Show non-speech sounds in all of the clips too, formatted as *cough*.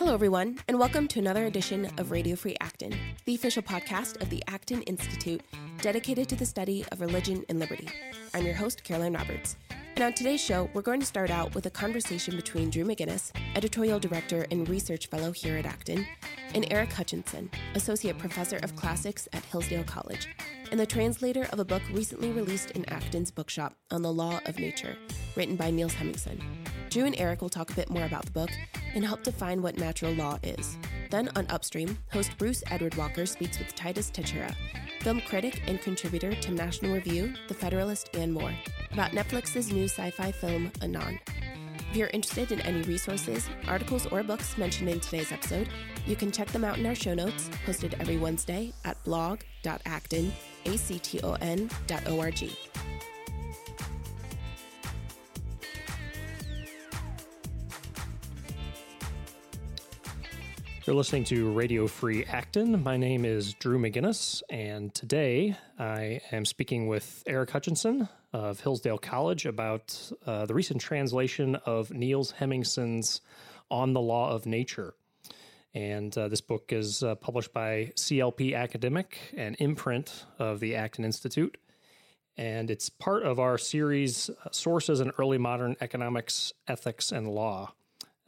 Hello, everyone, and welcome to another edition of Radio Free Acton, the official podcast of the Acton Institute dedicated to the study of religion and liberty. I'm your host, Caroline Roberts. And on today's show, we're going to start out with a conversation between Drew McGinnis, editorial director and research fellow here at Acton, and Eric Hutchinson, associate professor of classics at Hillsdale College, and the translator of a book recently released in Acton's bookshop on the law of nature, written by Niels Hemmingsen. Drew and Eric will talk a bit more about the book and help define what natural law is. Then on Upstream, host Bruce Edward Walker speaks with Titus Techera, film critic and contributor to National Review, The Federalist, and more, about Netflix's new sci fi film, Anon. If you're interested in any resources, articles, or books mentioned in today's episode, you can check them out in our show notes, posted every Wednesday at blog.acton.org. You're listening to Radio Free Acton. My name is Drew McGinnis, and today I am speaking with Eric Hutchinson of Hillsdale College about uh, the recent translation of Niels Hemmingsen's On the Law of Nature. And uh, this book is uh, published by CLP Academic, an imprint of the Acton Institute. And it's part of our series, uh, Sources in Early Modern Economics, Ethics, and Law.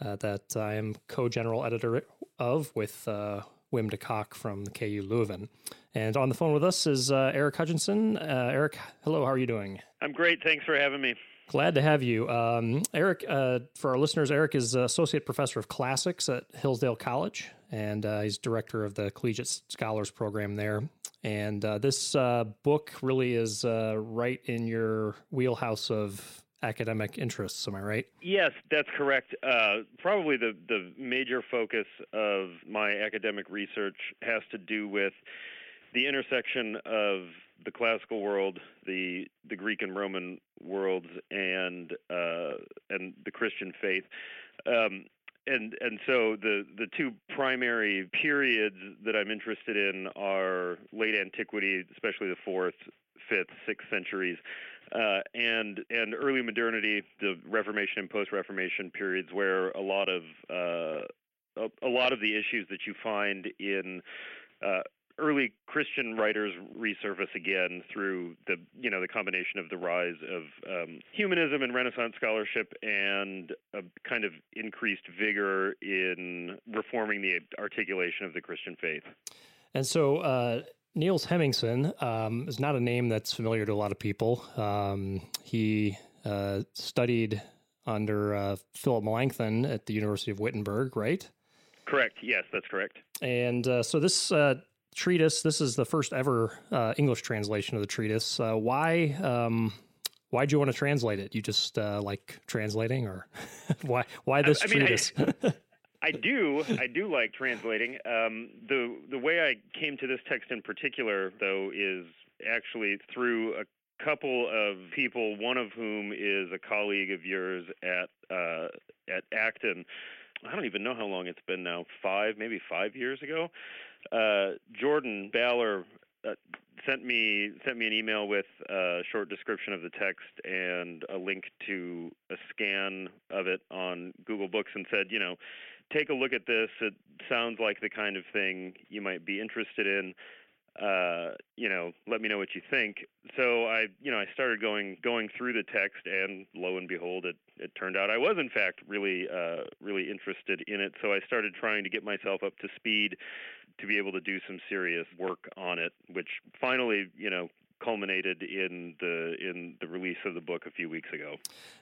Uh, that I am co general editor of with uh, Wim Decock from KU Leuven. And on the phone with us is uh, Eric Hutchinson. Uh, Eric, hello, how are you doing? I'm great. Thanks for having me. Glad to have you. Um, Eric, uh, for our listeners, Eric is Associate Professor of Classics at Hillsdale College, and uh, he's Director of the Collegiate Scholars Program there. And uh, this uh, book really is right in your wheelhouse of academic interests. Am I right? Yes, that's correct. Uh, probably the, the major focus of my academic research has to do with the intersection of the classical world, the the Greek and Roman worlds, and uh, and the Christian faith. Um, and and so the the two primary periods that I'm interested in are late antiquity, especially the fourth, fifth, sixth centuries, uh, and and early modernity, the Reformation and post-Reformation periods, where a lot of uh, a, a, lot of the issues that you find in uh, early Christian writers resurface again through the you know the combination of the rise of um, humanism and Renaissance scholarship and a kind of increased vigor in reforming the articulation of the Christian faith. And so, uh, Niels Hemmingsen um, is not a name that's familiar to a lot of people. Um, he uh, studied under uh, Philip Melanchthon at the University of Wittenberg, right? Correct. Yes, that's correct. And uh, so this uh, treatise, this is the first ever uh, English translation of the treatise. Uh, why? Um, why'd you want to translate it? You just like translating, or *laughs* why? Why this I, I treatise? Mean, I, *laughs* I do. I do like translating. Um, the the way I came to this text in particular, though, is actually through a couple of people. One of whom is a colleague of yours at uh, at Acton. I don't even know how long it's been now. Five, maybe five years ago. Uh, Jordan Ballor uh, sent me sent me an email with a short description of the text and a link to a scan of it on Google Books and said, you know, take a look at this. It sounds like the kind of thing you might be interested in. Uh, you know, let me know what you think. So I, you know, I started going going through the text, and lo and behold, it it turned out I was in fact really uh, really interested in it. So I started trying to get myself up to speed to be able to do some serious work on it, which finally, you know, culminated in the in the release of the book a few weeks ago.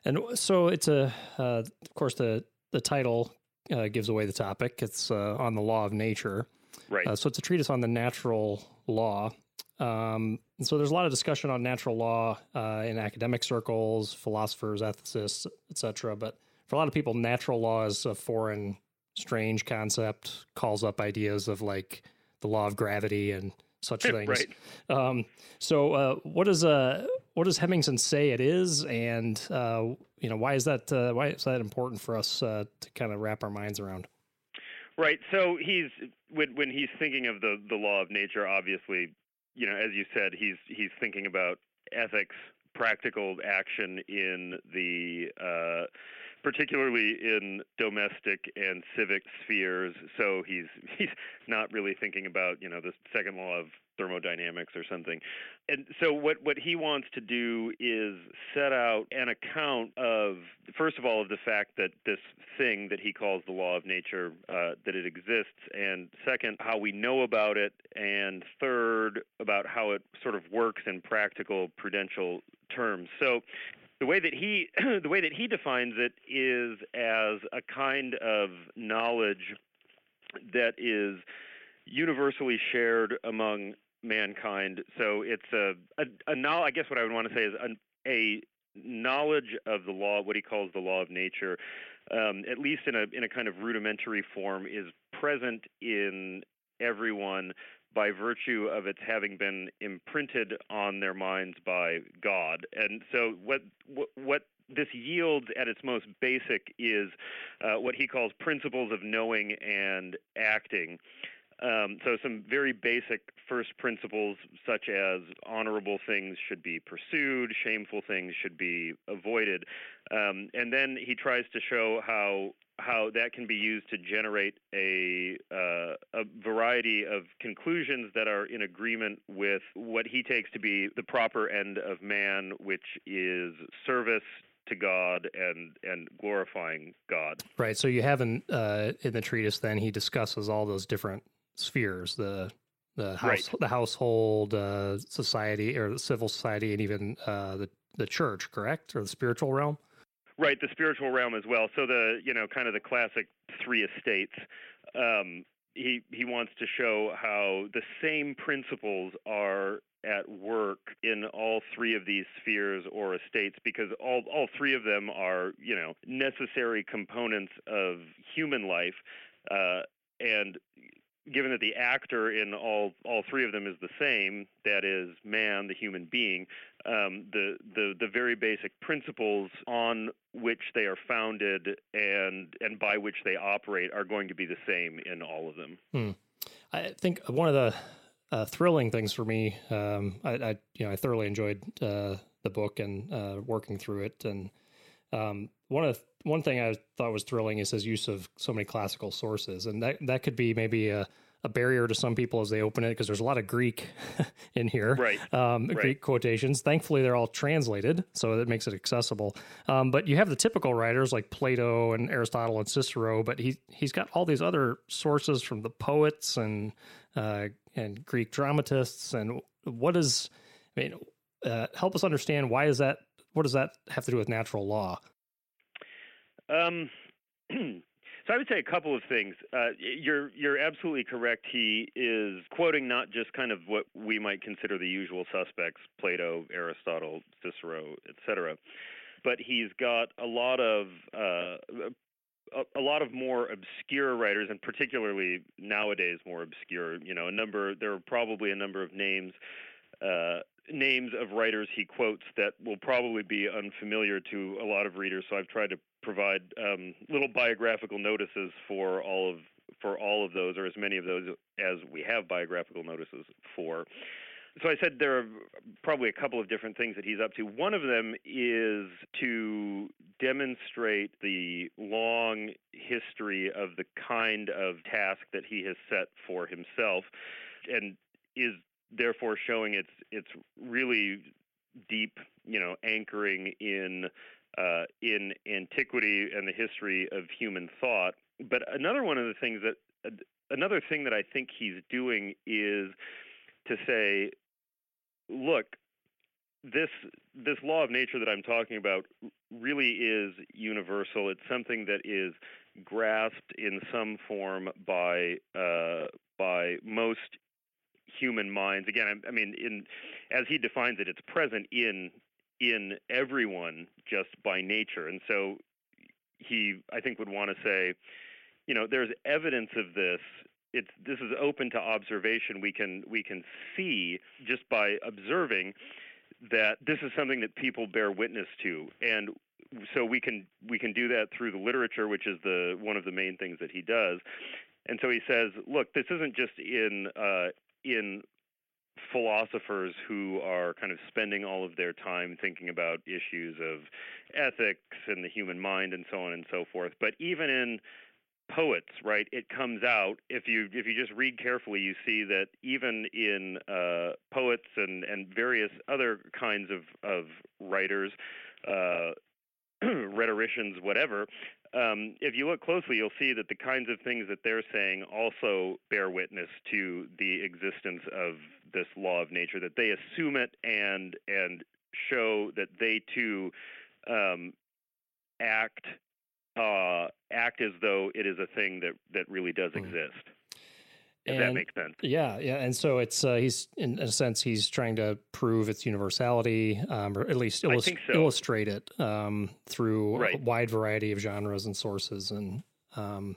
And so it's a, uh, of course, the the title uh, gives away the topic. It's uh, on the law of nature. Right. Uh, so it's a treatise on the natural law. Um, and so there's a lot of discussion on natural law uh, in academic circles, philosophers, ethicists, etc. But for a lot of people, natural law is a foreign, strange concept. Calls up ideas of like the law of gravity and such *laughs* things. right. Um, so, uh, what does uh, what does Hemmingsen say it is, and uh, you know why is that uh, why is that important for us uh, to kind of wrap our minds around? Right. So he's when when he's thinking of the the law of nature, obviously, you know, as you said, he's he's thinking about ethics, practical action in the uh, particularly in domestic and civic spheres. So he's *laughs* he's not really thinking about you know the second law of thermodynamics or something. And so what what he wants to do is set out an account of first of all of the fact that this thing that he calls the law of nature uh, that it exists, and second how we know about it, and third about how it sort of works in practical prudential terms. So the way that he *clears throat* the way that he defines it is as a kind of knowledge that is universally shared among mankind. So it's a a, a knowledge. I guess what I would want to say is a, a knowledge of the law, what he calls the law of nature, um, at least in a in a kind of rudimentary form, is present in everyone by virtue of its having been imprinted on their minds by God. And so what what, this yields at its most basic is uh, what he calls principles of knowing and acting. Um, so, some very basic first principles, such as honorable things should be pursued, shameful things should be avoided. Um, and then he tries to show how how that can be used to generate a uh, a variety of conclusions that are in agreement with what he takes to be the proper end of man, which is service to God and and glorifying God. Right. So you have in uh, in the treatise, then he discusses all those different spheres the the house right. the household uh, society or the civil society and even uh, the the church correct or the spiritual realm right the spiritual realm as well. So the you know kind of the classic three estates um, he he wants to show how the same principles are at work in all three of these spheres or estates because all all three of them are you know necessary components of human life uh, and given that the actor in all all three of them is the same, that is man, the human being, um, the the the very basic principles on which they are founded and and by which they operate are going to be the same in all of them. Hmm. I think one of the uh, thrilling things for me, um, I, I, you know I thoroughly enjoyed uh, the book and uh, working through it, and um, one of the, one thing I thought was thrilling is his use of so many classical sources, and that that could be maybe a, a barrier to some people as they open it because there's a lot of Greek *laughs* in here, right? Um, right. Greek quotations. Thankfully, they're all translated, so that makes it accessible. Um, but you have the typical writers like Plato and Aristotle and Cicero, but he he's got all these other sources from the poets and uh, and Greek dramatists. And what is, I mean, uh, help us understand why is that? What does that have to do with natural law? Um, *clears throat* so I would say a couple of things. Uh, you're you're absolutely correct. He is quoting not just kind of what we might consider the usual suspects: Plato, Aristotle, Cicero, etc. But he's got a lot of uh, a, lot of more obscure writers, and particularly nowadays more obscure. You know, a number. There are probably a number of names. Uh, names of writers he quotes that will probably be unfamiliar to a lot of readers. So I've tried to provide um, little biographical notices for all of for all of those, or as many of those as we have biographical notices for. So I said there are probably a couple of different things that he's up to. One of them is to demonstrate the long history of the kind of task that he has set for himself, and is therefore showing its its really deep, you know, anchoring in uh, in antiquity and the history of human thought. But another one of the things that another thing that I think he's doing is to say, look, this this law of nature that I'm talking about really is universal. It's something that is grasped in some form by uh, by most human minds. Again, I, I mean, in as he defines it, it's present in in everyone just by nature. And so he, I think, would want to say, you know, there's evidence of this. It's this is open to observation. We can we can see just by observing that this is something that people bear witness to, and so we can we can do that through the literature, which is the one of the main things that he does. And so he says, look, this isn't just in uh, in philosophers who are kind of spending all of their time thinking about issues of ethics and the human mind and so on and so forth. But even in poets, right, it comes out if you if you just read carefully, you see that even in uh, poets and and various other kinds of of writers. Uh, *clears throat* rhetoricians, whatever, um, if you look closely, you'll see that the kinds of things that they're saying also bear witness to the existence of this law of nature. That they assume it and and show that they too um, act uh, act as though it is a thing that that really does mm. exist. If and, that makes sense. Yeah, yeah, and so it's uh, he's in a sense he's trying to prove its universality, um, or at least illust- so. illustrate it um, through right. a wide variety of genres and sources, and um,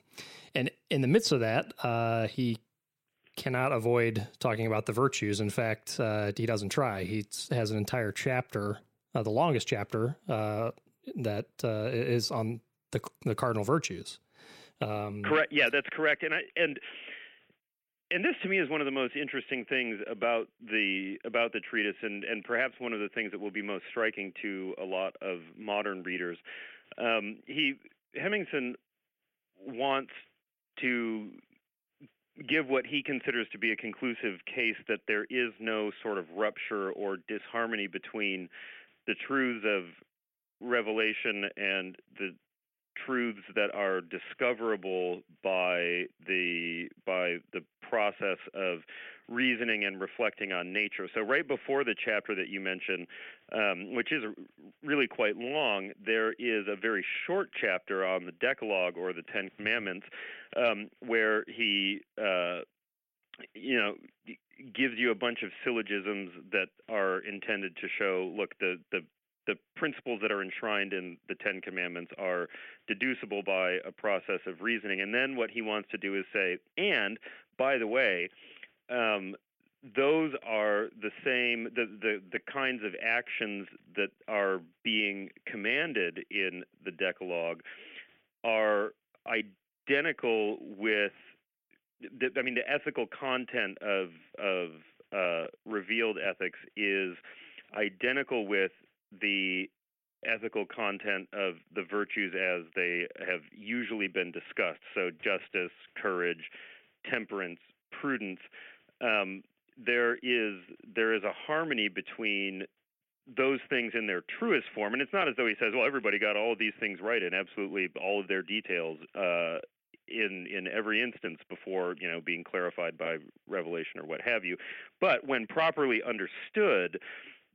and in the midst of that, uh, he cannot avoid talking about the virtues. In fact, uh, he doesn't try. He has an entire chapter, uh, the longest chapter, uh, that uh, is on the the cardinal virtues. Um, correct. Yeah, that's correct. And I and and this to me is one of the most interesting things about the about the treatise and and perhaps one of the things that will be most striking to a lot of modern readers. Um, he Hemmingsen wants to give what he considers to be a conclusive case that there is no sort of rupture or disharmony between the truths of revelation and the truths that are discoverable by the by the process of reasoning and reflecting on nature. So right before the chapter that you mentioned, um, which is really quite long, there is a very short chapter on the Decalogue or the Ten Commandments, um, where he, uh, you know, gives you a bunch of syllogisms that are intended to show, look, the the the principles that are enshrined in the Ten Commandments are deducible by a process of reasoning. And then what he wants to do is say, and by the way, um, those are the same the, the the kinds of actions that are being commanded in the Decalogue are identical with the, I mean the ethical content of of uh, revealed ethics is identical with the ethical content of the virtues as they have usually been discussed. So, justice, courage, temperance, prudence. Um, there is there is a harmony between those things in their truest form, and it's not as though he says, "Well, everybody got all of these things right and absolutely all of their details." Uh, in in every instance before you know being clarified by revelation or what have you but when properly understood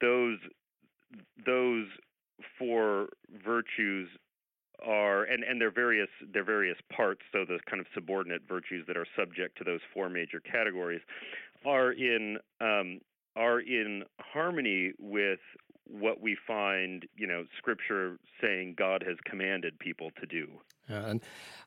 those those four virtues are and and their various their various parts so the kind of subordinate virtues that are subject to those four major categories are in um, are in harmony with what we find you know scripture saying god has commanded people to do. And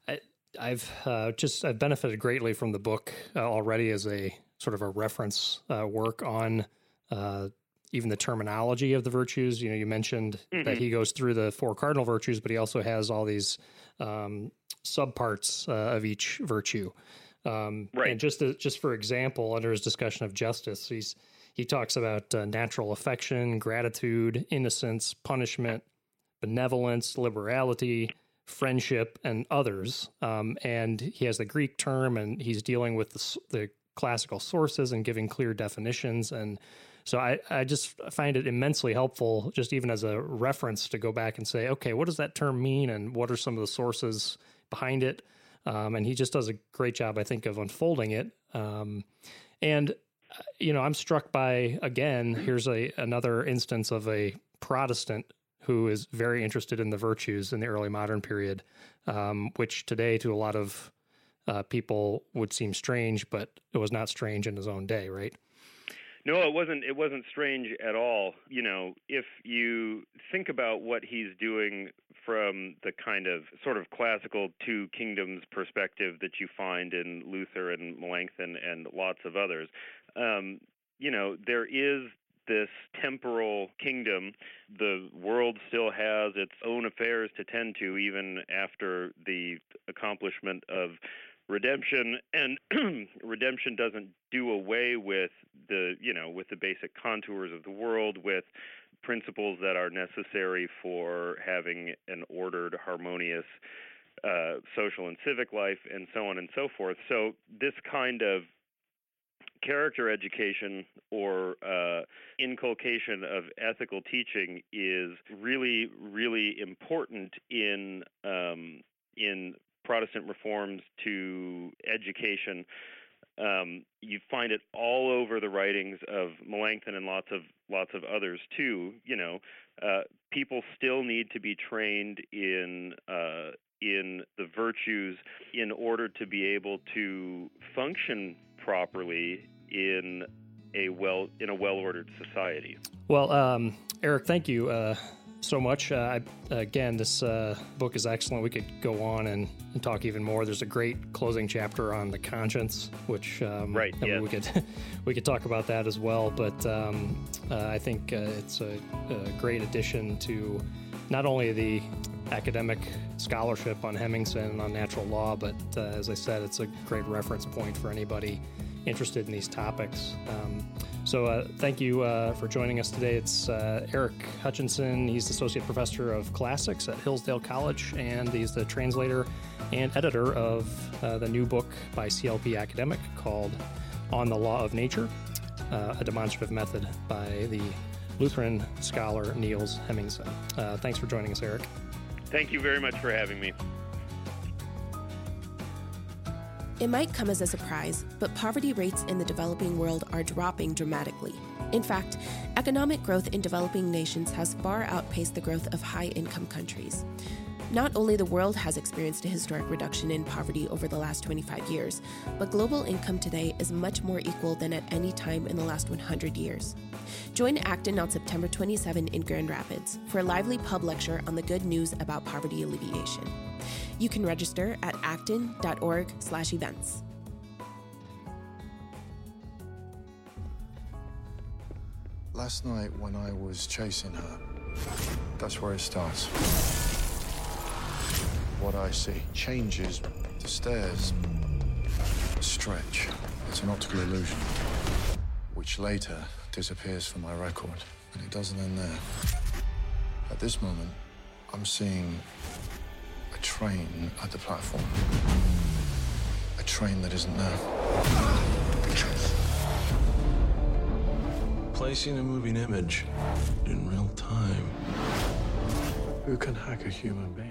I, I've uh, just I've benefited greatly from the book uh, already as a sort of a reference uh, work on uh, even the terminology of the virtues. You know, you mentioned mm-hmm. that he goes through the four cardinal virtues, but he also has all these um, subparts uh, of each virtue. Um, right. And just to, just for example, under his discussion of justice, he's he talks about uh, natural affection, gratitude, innocence, punishment, benevolence, liberality, friendship, and others. Um, and he has the Greek term, and he's dealing with the, the classical sources and giving clear definitions and so I, I just find it immensely helpful, just even as a reference, to go back and say, okay, what does that term mean, and what are some of the sources behind it? Um, and he just does a great job, I think, of unfolding it. Um, and uh, you know, I'm struck by again. Here's a another instance of a Protestant who is very interested in the virtues in the early modern period, um, which today to a lot of uh, people would seem strange, but it was not strange in his own day, right? No, it wasn't. It wasn't strange at all. You know, if you think about what he's doing from the kind of sort of classical two kingdoms perspective that you find in Luther and Melanchthon and lots of others, um, you know, there is this temporal kingdom. The world still has its own affairs to tend to, even after the accomplishment of redemption, and *clears throat* redemption doesn't do away with the you know with the basic contours of the world with principles that are necessary for having an ordered, harmonious uh, social and civic life, and so on and so forth. So this kind of character education or uh, inculcation of ethical teaching is really, really important in um, in Protestant reforms to education. Um, you find it all over the writings of Melanchthon and lots of lots of others too. You know, uh, people still need to be trained in uh, in the virtues in order to be able to function properly in a well in a well ordered society. Well, um, Eric, thank you uh, so much. Uh, I, again, this uh, book is excellent. We could go on and, and, talk even more. There's a great closing chapter on the conscience, which um, right, we could *laughs* we could talk about that as well. But um, uh, I think uh, it's a, a great addition to not only the academic scholarship on Hemmingsen and on natural law, but uh, as I said, it's a great reference point for anybody interested in these topics. Um, so, uh, thank you uh, for joining us today. It's uh, Eric Hutchinson. He's Associate Professor of Classics at Hillsdale College, and he's the translator and editor of uh, the new book by CLP Academic called On the Law of Nature, uh, a demonstrative method by the Lutheran scholar Niels Hemmingsen. Uh, thanks for joining us, Eric. Thank you very much for having me. It might come as a surprise, but poverty rates in the developing world are dropping dramatically. In fact, economic growth in developing nations has far outpaced the growth of high income countries. Not only the world has experienced a historic reduction in poverty over the last 25 years, but global income today is much more equal than at any time in the last 100 years. Join Acton on September 27 in Grand Rapids for a lively pub lecture on the good news about poverty alleviation. You can register at acton.org/events. Last night when I was chasing her, that's where it starts. What I see changes. The stairs stretch. It's an optical illusion, which later disappears from my record. And it doesn't end there. At this moment, I'm seeing train at the platform. A train that isn't there. Placing a moving image in real time. Who can hack a human being?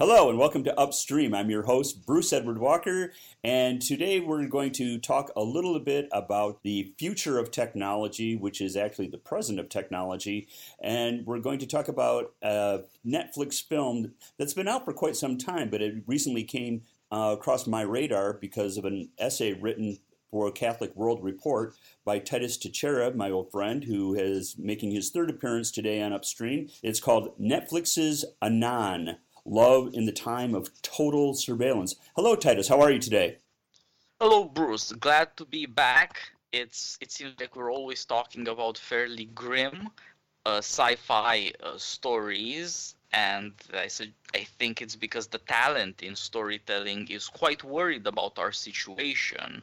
Hello and welcome to Upstream. I'm your host, Bruce Edward Walker, and today we're going to talk a little bit about the future of technology, which is actually the present of technology. And we're going to talk about a Netflix film that's been out for quite some time, but it recently came uh, across my radar because of an essay written for a Catholic World Report by Titus Techera, my old friend, who is making his third appearance today on Upstream. It's called Netflix's Anon love in the time of total surveillance. Hello, Titus. How are you today? Hello, Bruce. Glad to be back. It's it seems like we're always talking about fairly grim uh, sci-fi uh, stories, and I said I think it's because the talent in storytelling is quite worried about our situation,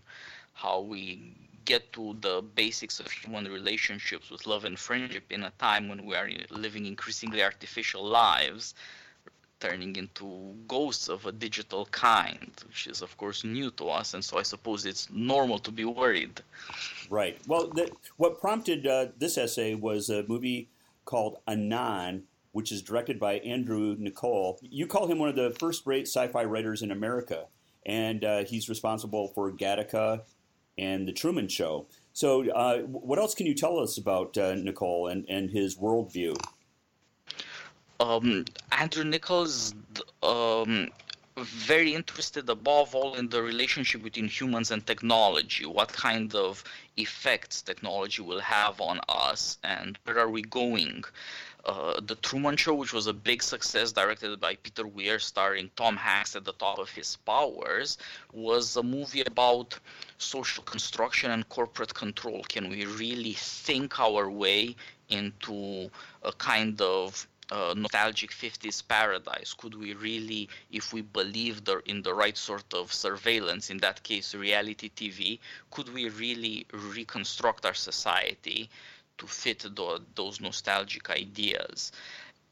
how we get to the basics of human relationships with love and friendship in a time when we are living increasingly artificial lives turning into ghosts of a digital kind, which is, of course, new to us. And so I suppose it's normal to be worried. Right. Well, the, what prompted uh, this essay was a movie called Anon, which is directed by Andrew Niccol. You call him one of the first rate sci fi writers in America, and uh, he's responsible for Gattaca and The Truman Show. So, uh, what else can you tell us about uh, Niccol and, and his worldview? Um, Andrew Niccol's um, very interested above all in the relationship between humans and technology. What kind of effects technology will have on us, and where are we going? Uh, the Truman Show, which was a big success, directed by Peter Weir, starring Tom Hanks at the top of his powers, was a movie about social construction and corporate control. Can we really think our way into a kind of uh, nostalgic 50s paradise? Could we really, if we believed in the right sort of surveillance, in that case, reality TV, could we really reconstruct our society to fit the, those nostalgic ideas?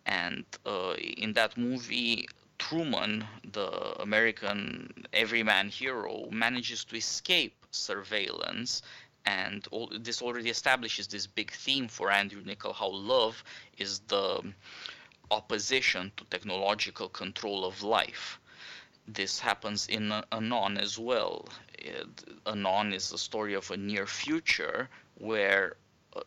And uh, in that movie, Truman, the American everyman hero, manages to escape surveillance and all, this already establishes this big theme for Andrew Niccol how love is the opposition to technological control of life. This happens in Anon as well. Anon is the story of a near future where uh,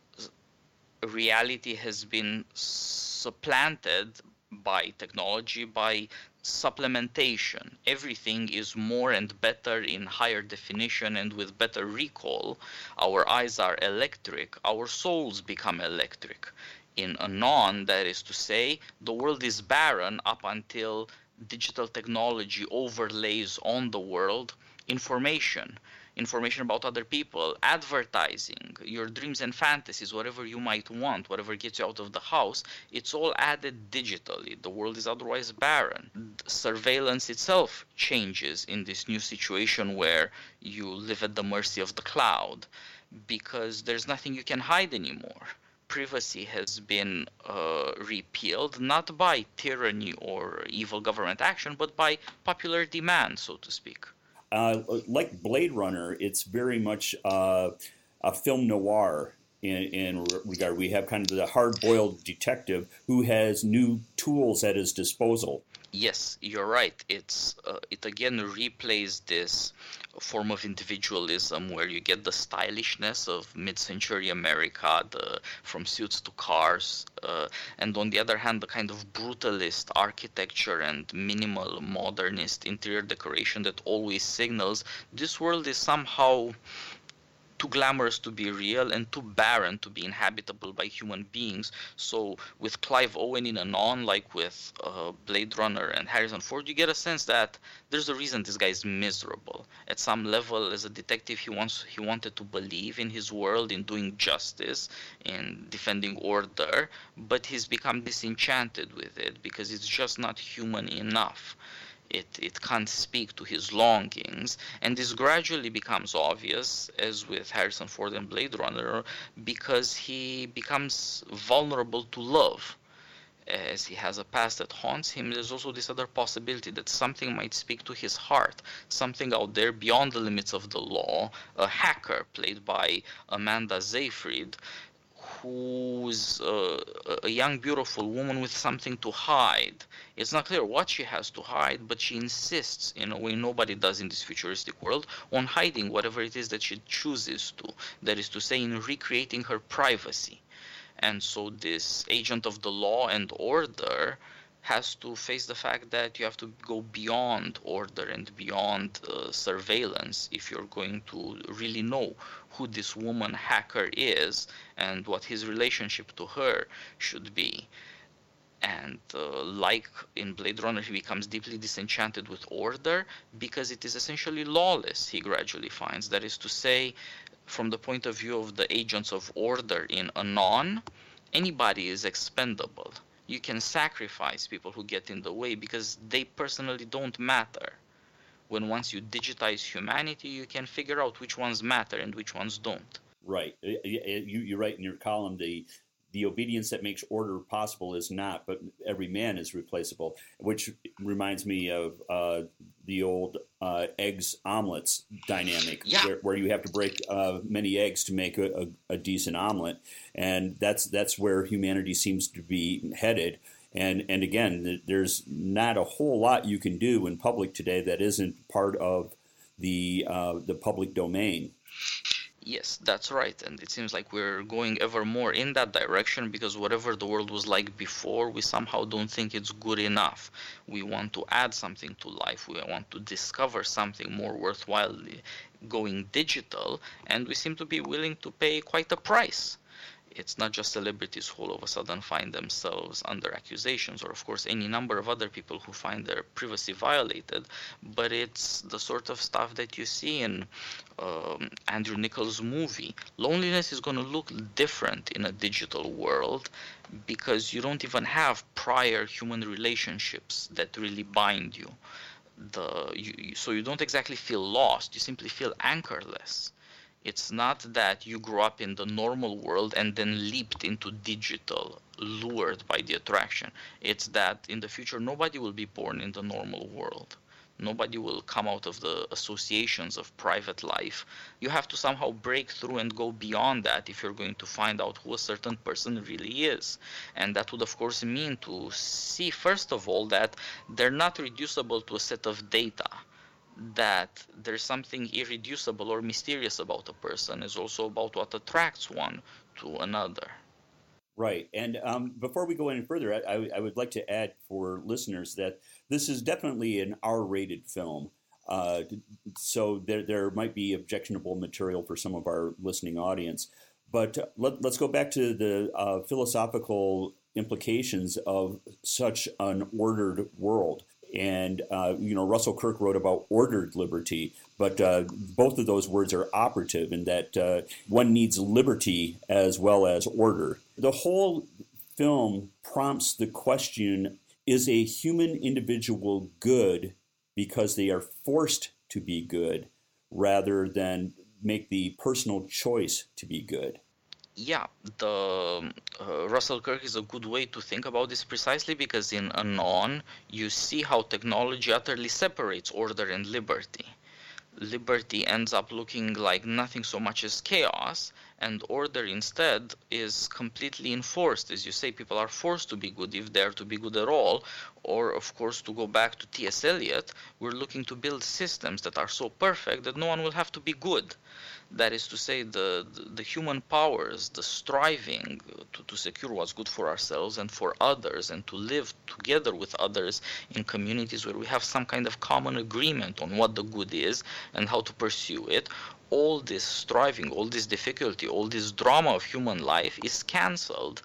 reality has been supplanted by technology, by supplementation. Everything is more and better in higher definition and with better recall. Our eyes are electric, our souls become electric. In Anon, that is to say, the world is barren up until digital technology overlays on the world information information about other people, advertising, your dreams and fantasies, whatever you might want, whatever gets you out of the house, it's all added digitally. The world is otherwise barren. Surveillance itself changes in this new situation where you live at the mercy of the cloud because there's nothing you can hide anymore privacy has been uh, repealed not by tyranny or evil government action, but by popular demand, so to speak. Uh, like Blade Runner, it's very much uh, a film noir in, in, regard. We have kind of the hard-boiled detective who has new tools at his disposal. Yes, you're right. It's uh, it again replays this form of individualism where you get the stylishness of mid-century America, the from suits to cars, uh, and on the other hand, the kind of brutalist architecture and minimal modernist interior decoration that always signals this world is somehow too glamorous to be real and too barren to be inhabitable by human beings. So with Clive Owen in Anon, like with uh, Blade Runner and Harrison Ford, you get a sense that there's a reason this guy is miserable. At some level, as a detective, he wants he wanted to believe in his world, in doing justice, in defending order, but he's become disenchanted with it because it's just not human enough. It, it can't speak to his longings. And this gradually becomes obvious, as with Harrison Ford and Blade Runner, because he becomes vulnerable to love. As he has a past that haunts him, there's also this other possibility that something might speak to his heart, something out there beyond the limits of the law. A hacker, played by Amanda Seyfried, who's a young, beautiful woman with something to hide. It's not clear what she has to hide, but she insists, in a way nobody does in this futuristic world, on hiding whatever it is that she chooses to. That is to say, in recreating her privacy. And so, this agent of the law and order has to face the fact that you have to go beyond order and beyond uh, surveillance if you're going to really know who this woman hacker is and what his relationship to her should be. And uh, like in Blade Runner, he becomes deeply disenchanted with order because it is essentially lawless, he gradually finds. That is to say, from the point of view of the agents of order in Anon, anybody is expendable you can sacrifice people who get in the way because they personally don't matter. When once you digitize humanity, you can figure out which ones matter and which ones don't. Right. You, you write in your column the the obedience that makes order possible is not, but every man is replaceable, which reminds me of uh, the old uh, eggs omelets dynamic, yeah. where, where, you have to break uh, many eggs to make a, a, a, decent omelet, and that's that's where humanity seems to be headed. And and again, there's not a whole lot you can do in public today that isn't part of the uh, the public domain. Yes, that's right. And it seems like we're going ever more in that direction because whatever the world was like before, we somehow don't think it's good enough. We want to add something to life. We want to discover something more worthwhile eh, going digital. And we seem to be willing to pay quite a price. It's not just celebrities who all of a sudden find themselves under accusations, or of course any number of other people who find their privacy violated, but it's the sort of stuff that you see in um, Andrew Niccol's movie. Loneliness is going to look different in a digital world because you don't even have prior human relationships that really bind you. The you, so you don't exactly feel lost. You simply feel anchorless it's not that you grew up in the normal world and then leaped into digital, lured by the attraction. It's that in the future, nobody will be born in the normal world. Nobody will come out of the associations of private life. You have to somehow break through and go beyond that if you're going to find out who a certain person really is. And that would, of course, mean to see, first of all, that they're not reducible to a set of data that there's something irreducible or mysterious about a person is also about what attracts one to another. Right. And um, before we go any further, I, I, would like to add for listeners that this is definitely an R rated film. Uh, so there, there might be objectionable material for some of our listening audience. But let, us go back to the uh, philosophical implications of such an ordered world. And, uh, you know, Russell Kirk wrote about ordered liberty, but uh, both of those words are operative in that uh, one needs liberty as well as order. The whole film prompts the question is a human individual good because they are forced to be good rather than make the personal choice to be good? Yeah, the uh, Russell Kirk is a good way to think about this precisely because in Anon you see how technology utterly separates order and liberty. Liberty ends up looking like nothing so much as chaos, and order instead is completely enforced. As you say, people are forced to be good if they're to be good at all. Or, of course, to go back to T.S. Eliot, we're looking to build systems that are so perfect that no one will have to be good. That is to say, the, the, the human powers, the striving to, to secure what's good for ourselves and for others, and to live together with others in communities where we have some kind of common agreement on what the good is and how to pursue it, all this striving, all this difficulty, all this drama of human life is cancelled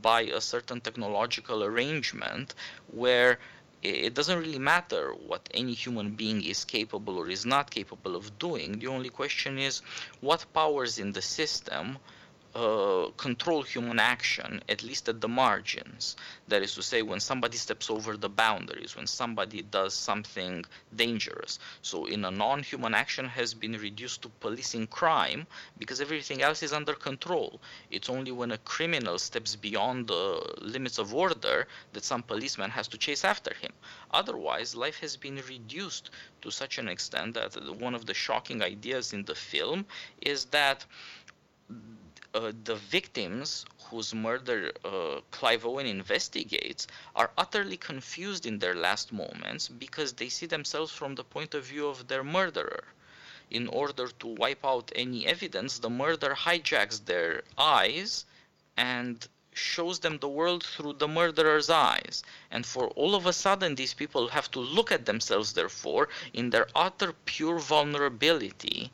by a certain technological arrangement where it doesn't really matter what any human being is capable or is not capable of doing. The only question is what powers in the system uh, control human action, at least at the margins. That is to say, when somebody steps over the boundaries, when somebody does something dangerous. So, in Anon human action has been reduced to policing crime because everything else is under control. It's only when a criminal steps beyond the limits of order that some policeman has to chase after him. Otherwise, life has been reduced to such an extent that one of the shocking ideas in the film is that uh, the victims whose murder uh, Clive Owen investigates are utterly confused in their last moments because they see themselves from the point of view of their murderer. In order to wipe out any evidence, the murderer hijacks their eyes and shows them the world through the murderer's eyes. And for all of a sudden, these people have to look at themselves, therefore, in their utter pure vulnerability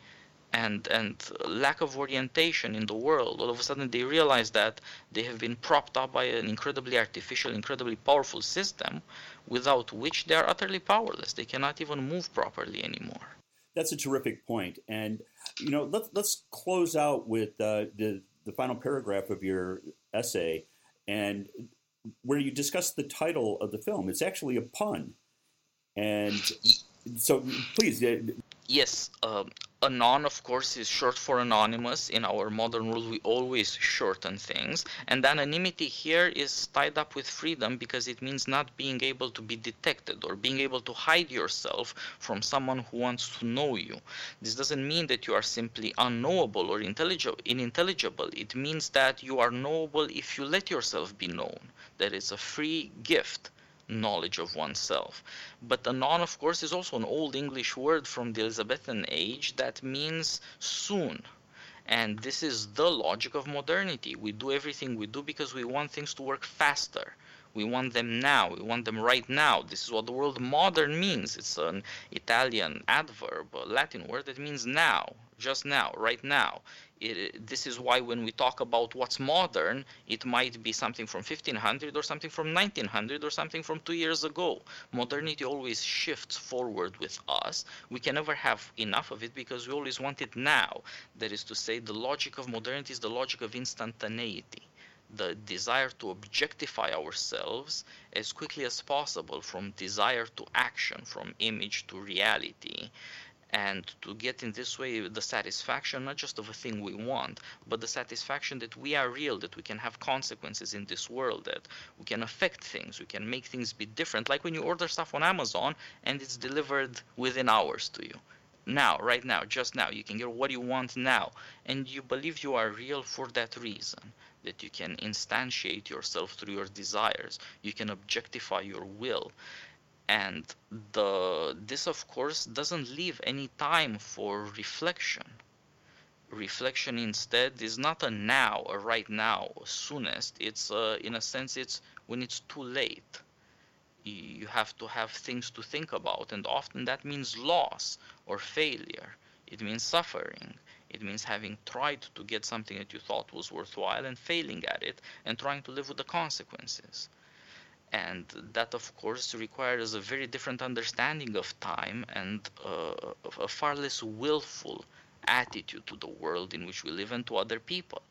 and and lack of orientation in the world all of a sudden they realize that they have been propped up by an incredibly artificial incredibly powerful system without which they are utterly powerless. They cannot even move properly anymore. That's a terrific point. And you know let, let's close out with uh, the the final paragraph of your essay and where you discuss the title of the film. It's actually a pun. And so please uh, yes um, Anon, of course, is short for anonymous. In our modern world, we always shorten things. And anonymity here is tied up with freedom because it means not being able to be detected or being able to hide yourself from someone who wants to know you. This doesn't mean that you are simply unknowable or unintelligible. It means that you are knowable if you let yourself be known. That is a free gift knowledge of oneself. But anon, of course, is also an old English word from the Elizabethan age that means soon. And this is the logic of modernity. We do everything we do because we want things to work faster. We want them now. We want them right now. This is what the word modern means. It's an Italian adverb, a Latin word that means now, just now, right now. It, this is why when we talk about what's modern, it might be something from 1500 or something from 1900 or something from two years ago. Modernity always shifts forward with us. We can never have enough of it because we always want it now. That is to say, the logic of modernity is the logic of instantaneity the desire to objectify ourselves as quickly as possible from desire to action, from image to reality and to get in this way the satisfaction not just of a thing we want but the satisfaction that we are real that we can have consequences in this world that we can affect things we can make things be different. Like when you order stuff on amazon and it's delivered within hours to you. Now right now just now. You can get what you want now. And you believe you are real for that reason that you can instantiate yourself through your desires. You can objectify your will and the this of course doesn't leave any time for reflection. Reflection instead is not a now a right now a soonest. It's uh, in a sense it's when it's too late. You have to have things to think about and often that means loss or failure. It means suffering. It means having tried to get something that you thought was worthwhile and failing at it and trying to live with the consequences and that of course requires a very different understanding of time and uh, a far less willful attitude to the world in which we live and to other people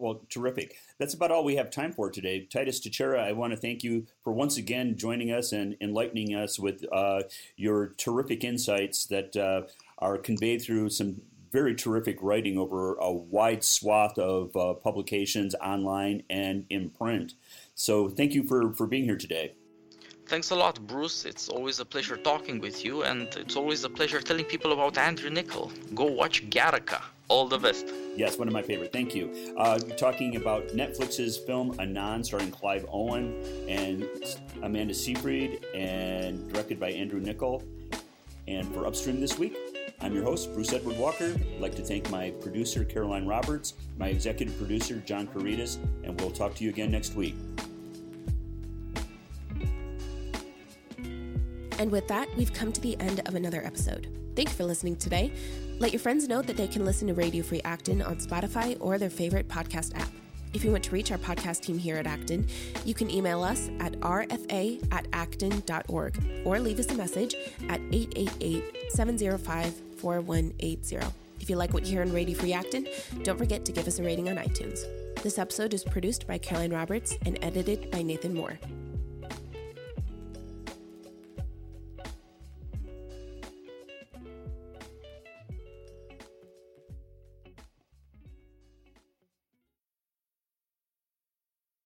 well, terrific. That's about all we have time for today. Titus Techera, I want to thank you for once again joining us and enlightening us with uh, your terrific insights that uh, are conveyed through some very terrific writing over a wide swath of uh, publications online and in print. So thank you for, for being here today. Thanks a lot, Bruce. It's always a pleasure talking with you, and it's always a pleasure telling people about Andrew Niccol. Go watch Gattaca. All the best. Yes, one of my favorite. Thank you. Uh, talking about Netflix's film Anon, starring Clive Owen and Amanda Seyfried, and directed by Andrew Niccol. And for Upstream this week, I'm your host, Bruce Edward Walker. I'd like to thank my producer, Caroline Roberts, my executive producer, John Couretas, and we'll talk to you again next week. And with that, we've come to the end of another episode. Thank you for listening today. Let your friends know that they can listen to Radio Free Acton on Spotify or their favorite podcast app. If you want to reach our podcast team here at Acton, you can email us at rfa at acton.org or leave us a message at 888 705 4180. If you like what you hear on Radio Free Acton, don't forget to give us a rating on iTunes. This episode is produced by Caroline Roberts and edited by Nathan Moore.